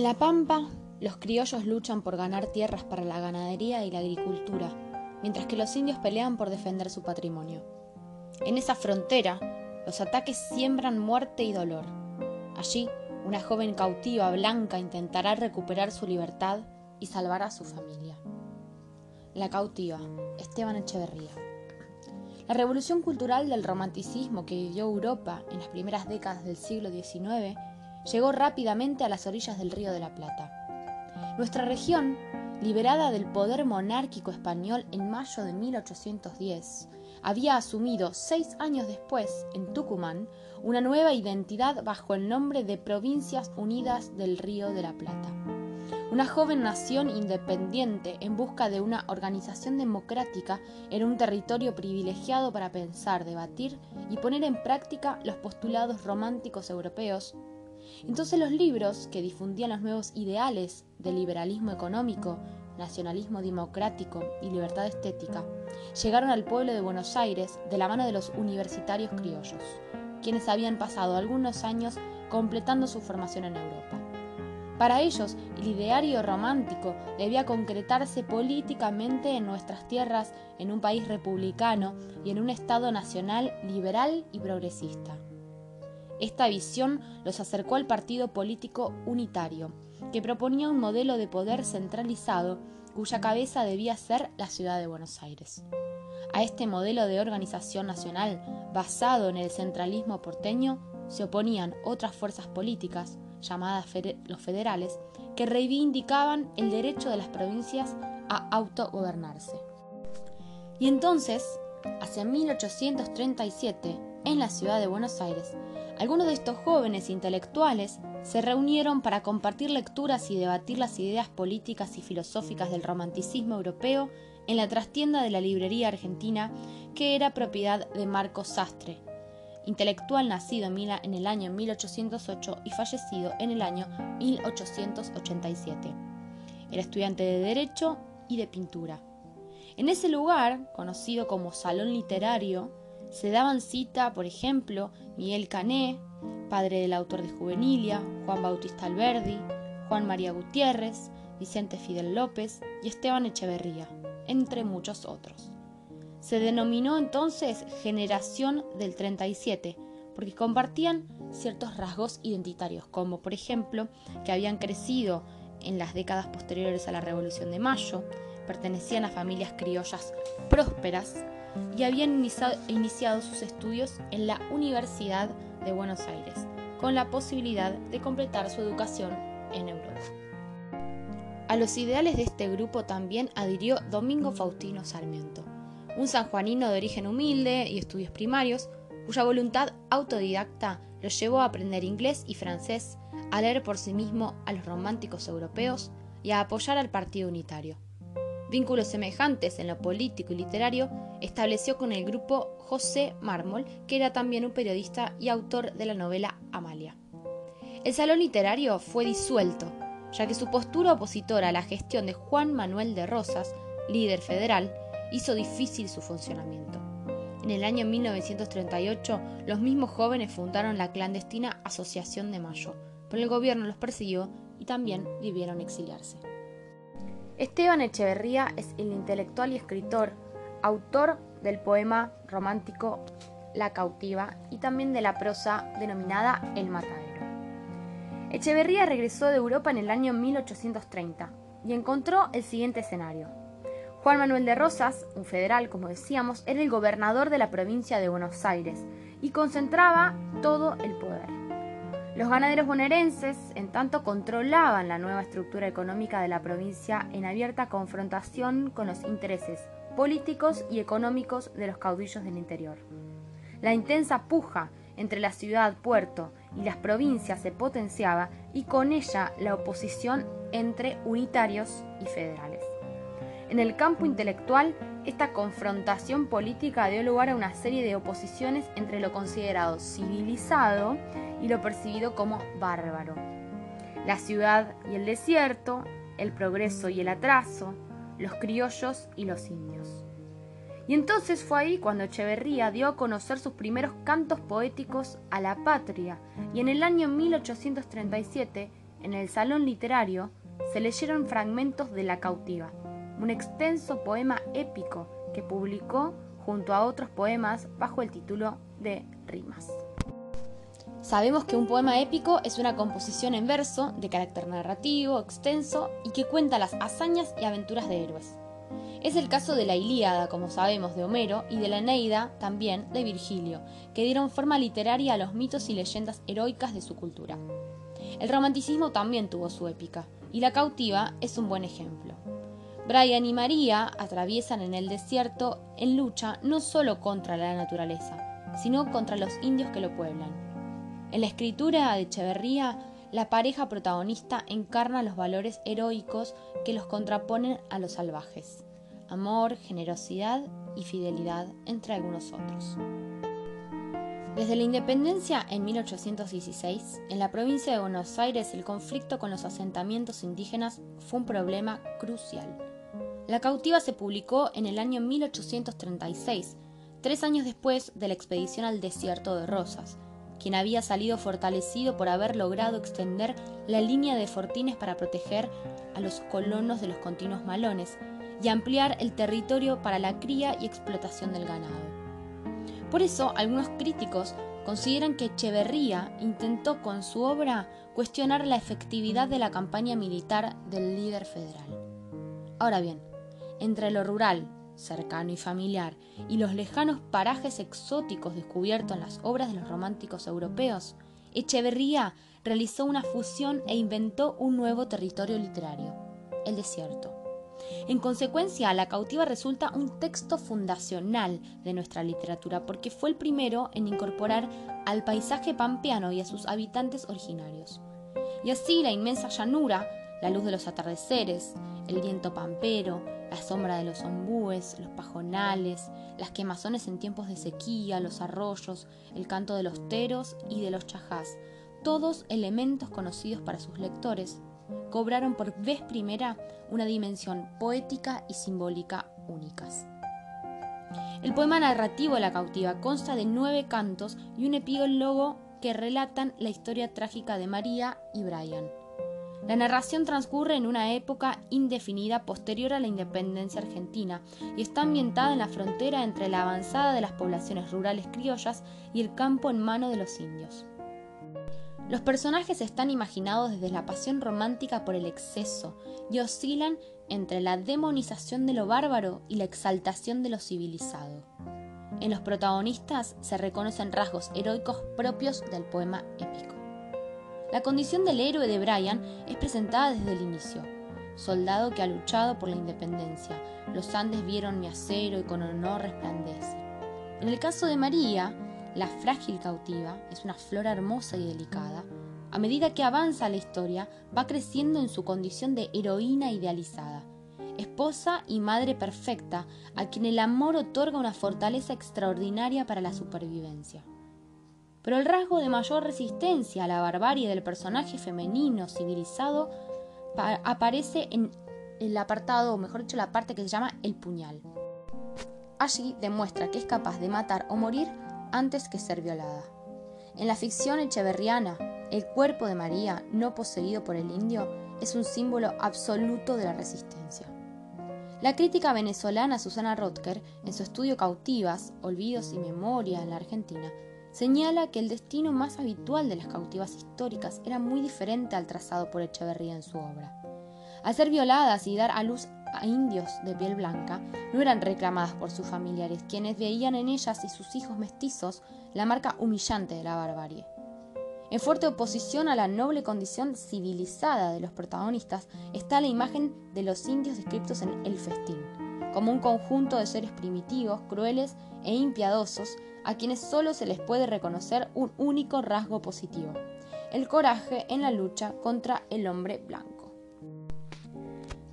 En La Pampa, los criollos luchan por ganar tierras para la ganadería y la agricultura, mientras que los indios pelean por defender su patrimonio. En esa frontera, los ataques siembran muerte y dolor. Allí, una joven cautiva blanca intentará recuperar su libertad y salvar a su familia. La cautiva, Esteban Echeverría. La revolución cultural del romanticismo que vivió Europa en las primeras décadas del siglo XIX llegó rápidamente a las orillas del Río de la Plata. Nuestra región, liberada del poder monárquico español en mayo de 1810, había asumido seis años después, en Tucumán, una nueva identidad bajo el nombre de Provincias Unidas del Río de la Plata. Una joven nación independiente en busca de una organización democrática en un territorio privilegiado para pensar, debatir y poner en práctica los postulados románticos europeos. Entonces los libros que difundían los nuevos ideales del liberalismo económico, nacionalismo democrático y libertad estética llegaron al pueblo de Buenos Aires de la mano de los universitarios criollos, quienes habían pasado algunos años completando su formación en Europa. Para ellos, el ideario romántico debía concretarse políticamente en nuestras tierras, en un país republicano y en un Estado nacional liberal y progresista. Esta visión los acercó al partido político unitario, que proponía un modelo de poder centralizado cuya cabeza debía ser la ciudad de Buenos Aires. A este modelo de organización nacional, basado en el centralismo porteño, se oponían otras fuerzas políticas, llamadas los federales, que reivindicaban el derecho de las provincias a autogobernarse. Y entonces, hacia 1837, en la ciudad de Buenos Aires, algunos de estos jóvenes intelectuales se reunieron para compartir lecturas y debatir las ideas políticas y filosóficas del romanticismo europeo en la trastienda de la librería argentina que era propiedad de Marco Sastre, intelectual nacido en el año 1808 y fallecido en el año 1887. Era estudiante de Derecho y de Pintura. En ese lugar, conocido como Salón Literario, se daban cita, por ejemplo, Miguel Cané, padre del autor de Juvenilia, Juan Bautista Alberdi, Juan María Gutiérrez, Vicente Fidel López y Esteban Echeverría, entre muchos otros. Se denominó entonces Generación del 37, porque compartían ciertos rasgos identitarios, como por ejemplo que habían crecido en las décadas posteriores a la Revolución de Mayo, pertenecían a familias criollas prósperas y habían iniciado sus estudios en la Universidad de Buenos Aires, con la posibilidad de completar su educación en Europa. A los ideales de este grupo también adhirió Domingo Faustino Sarmiento, un sanjuanino de origen humilde y estudios primarios, cuya voluntad autodidacta lo llevó a aprender inglés y francés, a leer por sí mismo a los románticos europeos y a apoyar al Partido Unitario. Vínculos semejantes en lo político y literario estableció con el grupo José Mármol, que era también un periodista y autor de la novela Amalia. El salón literario fue disuelto, ya que su postura opositora a la gestión de Juan Manuel de Rosas, líder federal, hizo difícil su funcionamiento. En el año 1938, los mismos jóvenes fundaron la clandestina Asociación de Mayo, pero el gobierno los persiguió y también debieron exiliarse. Esteban Echeverría es el intelectual y escritor autor del poema romántico La cautiva y también de la prosa denominada El matadero. Echeverría regresó de Europa en el año 1830 y encontró el siguiente escenario. Juan Manuel de Rosas, un federal como decíamos, era el gobernador de la provincia de Buenos Aires y concentraba todo el poder. Los ganaderos bonaerenses, en tanto, controlaban la nueva estructura económica de la provincia en abierta confrontación con los intereses políticos y económicos de los caudillos del interior. La intensa puja entre la ciudad-puerto y las provincias se potenciaba y con ella la oposición entre unitarios y federales. En el campo intelectual, esta confrontación política dio lugar a una serie de oposiciones entre lo considerado civilizado y lo percibido como bárbaro. La ciudad y el desierto, el progreso y el atraso, los criollos y los indios. Y entonces fue ahí cuando Echeverría dio a conocer sus primeros cantos poéticos a la patria y en el año 1837 en el salón literario, se leyeron fragmentos de La cautiva, un extenso poema épico que publicó junto a otros poemas bajo el título de Rimas. Sabemos que un poema épico es una composición en verso de carácter narrativo, extenso y que cuenta las hazañas y aventuras de héroes. Es el caso de la Ilíada, como sabemos, de Homero, y de la Eneida, también, de Virgilio, que dieron forma literaria a los mitos y leyendas heroicas de su cultura. El romanticismo también tuvo su épica, y la cautiva es un buen ejemplo. Brian y María atraviesan en el desierto en lucha no solo contra la naturaleza, sino contra los indios que lo pueblan. En la escritura de Echeverría, la pareja protagonista encarna los valores heroicos que los contraponen a los salvajes amor, generosidad y fidelidad, entre algunos otros. Desde la independencia en 1816, en la provincia de Buenos Aires el conflicto con los asentamientos indígenas fue un problema crucial. La cautiva se publicó en el año 1836, tres años después de la expedición al desierto de Rosas, quien había salido fortalecido por haber logrado extender la línea de fortines para proteger a los colonos de los continuos malones y ampliar el territorio para la cría y explotación del ganado. Por eso, algunos críticos consideran que Echeverría intentó con su obra cuestionar la efectividad de la campaña militar del líder federal. Ahora bien, entre lo rural, cercano y familiar, y los lejanos parajes exóticos descubiertos en las obras de los románticos europeos, Echeverría realizó una fusión e inventó un nuevo territorio literario, el desierto. En consecuencia, La cautiva resulta un texto fundacional de nuestra literatura porque fue el primero en incorporar al paisaje pampeano y a sus habitantes originarios. Y así la inmensa llanura, la luz de los atardeceres, el viento pampero, la sombra de los ombúes, los pajonales, las quemazones en tiempos de sequía, los arroyos, el canto de los teros y de los chajás, todos elementos conocidos para sus lectores, cobraron por vez primera una dimensión poética y simbólica únicas. El poema narrativo de la cautiva consta de nueve cantos y un epílogo que relatan la historia trágica de María y Brian. La narración transcurre en una época indefinida posterior a la independencia argentina y está ambientada en la frontera entre la avanzada de las poblaciones rurales criollas y el campo en mano de los indios. Los personajes están imaginados desde la pasión romántica por el exceso y oscilan entre la demonización de lo bárbaro y la exaltación de lo civilizado. En los protagonistas se reconocen rasgos heroicos propios del poema épico. La condición del héroe de Brian es presentada desde el inicio. Soldado que ha luchado por la independencia, los Andes vieron mi acero y con honor resplandece. En el caso de María, la frágil cautiva es una flor hermosa y delicada. A medida que avanza la historia, va creciendo en su condición de heroína idealizada, esposa y madre perfecta, a quien el amor otorga una fortaleza extraordinaria para la supervivencia. Pero el rasgo de mayor resistencia a la barbarie del personaje femenino civilizado aparece en el apartado, o mejor dicho, la parte que se llama el puñal. Allí demuestra que es capaz de matar o morir antes que ser violada. En la ficción echeverriana, el cuerpo de María, no poseído por el indio, es un símbolo absoluto de la resistencia. La crítica venezolana Susana Rotker, en su estudio Cautivas, Olvidos y Memoria en la Argentina, señala que el destino más habitual de las cautivas históricas era muy diferente al trazado por Echeverría en su obra. Al ser violadas y dar a luz a indios de piel blanca no eran reclamadas por sus familiares, quienes veían en ellas y sus hijos mestizos la marca humillante de la barbarie. En fuerte oposición a la noble condición civilizada de los protagonistas está la imagen de los indios descritos en El Festín, como un conjunto de seres primitivos, crueles e impiadosos, a quienes solo se les puede reconocer un único rasgo positivo, el coraje en la lucha contra el hombre blanco.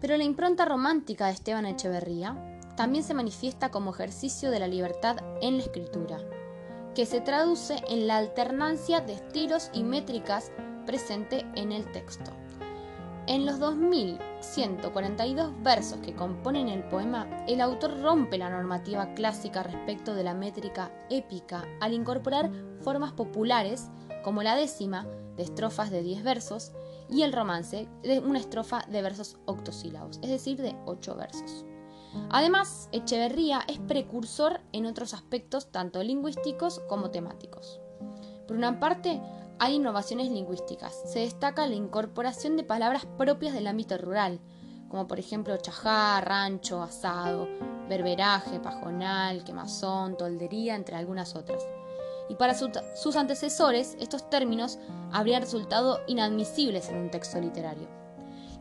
Pero la impronta romántica de Esteban Echeverría también se manifiesta como ejercicio de la libertad en la escritura, que se traduce en la alternancia de estilos y métricas presente en el texto. En los 2142 versos que componen el poema, el autor rompe la normativa clásica respecto de la métrica épica al incorporar formas populares como la décima, de estrofas de 10 versos, y el romance, de una estrofa de versos octosílabos, es decir, de ocho versos. Además, Echeverría es precursor en otros aspectos tanto lingüísticos como temáticos. Por una parte, hay innovaciones lingüísticas. Se destaca la incorporación de palabras propias del ámbito rural, como por ejemplo chajá, rancho, asado, berberaje, pajonal, quemazón, toldería, entre algunas otras. Y para sus antecesores, estos términos habrían resultado inadmisibles en un texto literario.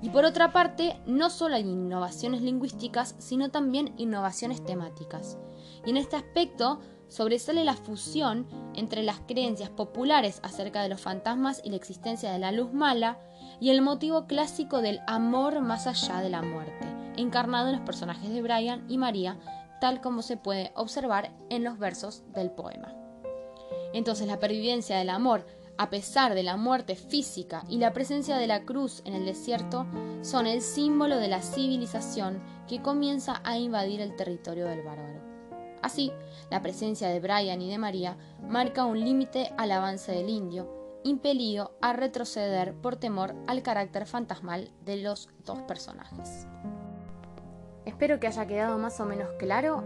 Y por otra parte, no solo hay innovaciones lingüísticas, sino también innovaciones temáticas. Y en este aspecto sobresale la fusión entre las creencias populares acerca de los fantasmas y la existencia de la luz mala y el motivo clásico del amor más allá de la muerte, encarnado en los personajes de Brian y María, tal como se puede observar en los versos del poema. Entonces la pervivencia del amor a pesar de la muerte física y la presencia de la cruz en el desierto, son el símbolo de la civilización que comienza a invadir el territorio del bárbaro. Así, la presencia de Brian y de María marca un límite al avance del indio, impelido a retroceder por temor al carácter fantasmal de los dos personajes. Espero que haya quedado más o menos claro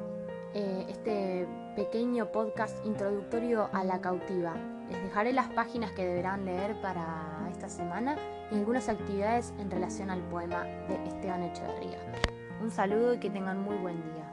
eh, este pequeño podcast introductorio a la cautiva. Les dejaré las páginas que deberán leer para esta semana y algunas actividades en relación al poema de Esteban Echeverría. Un saludo y que tengan muy buen día.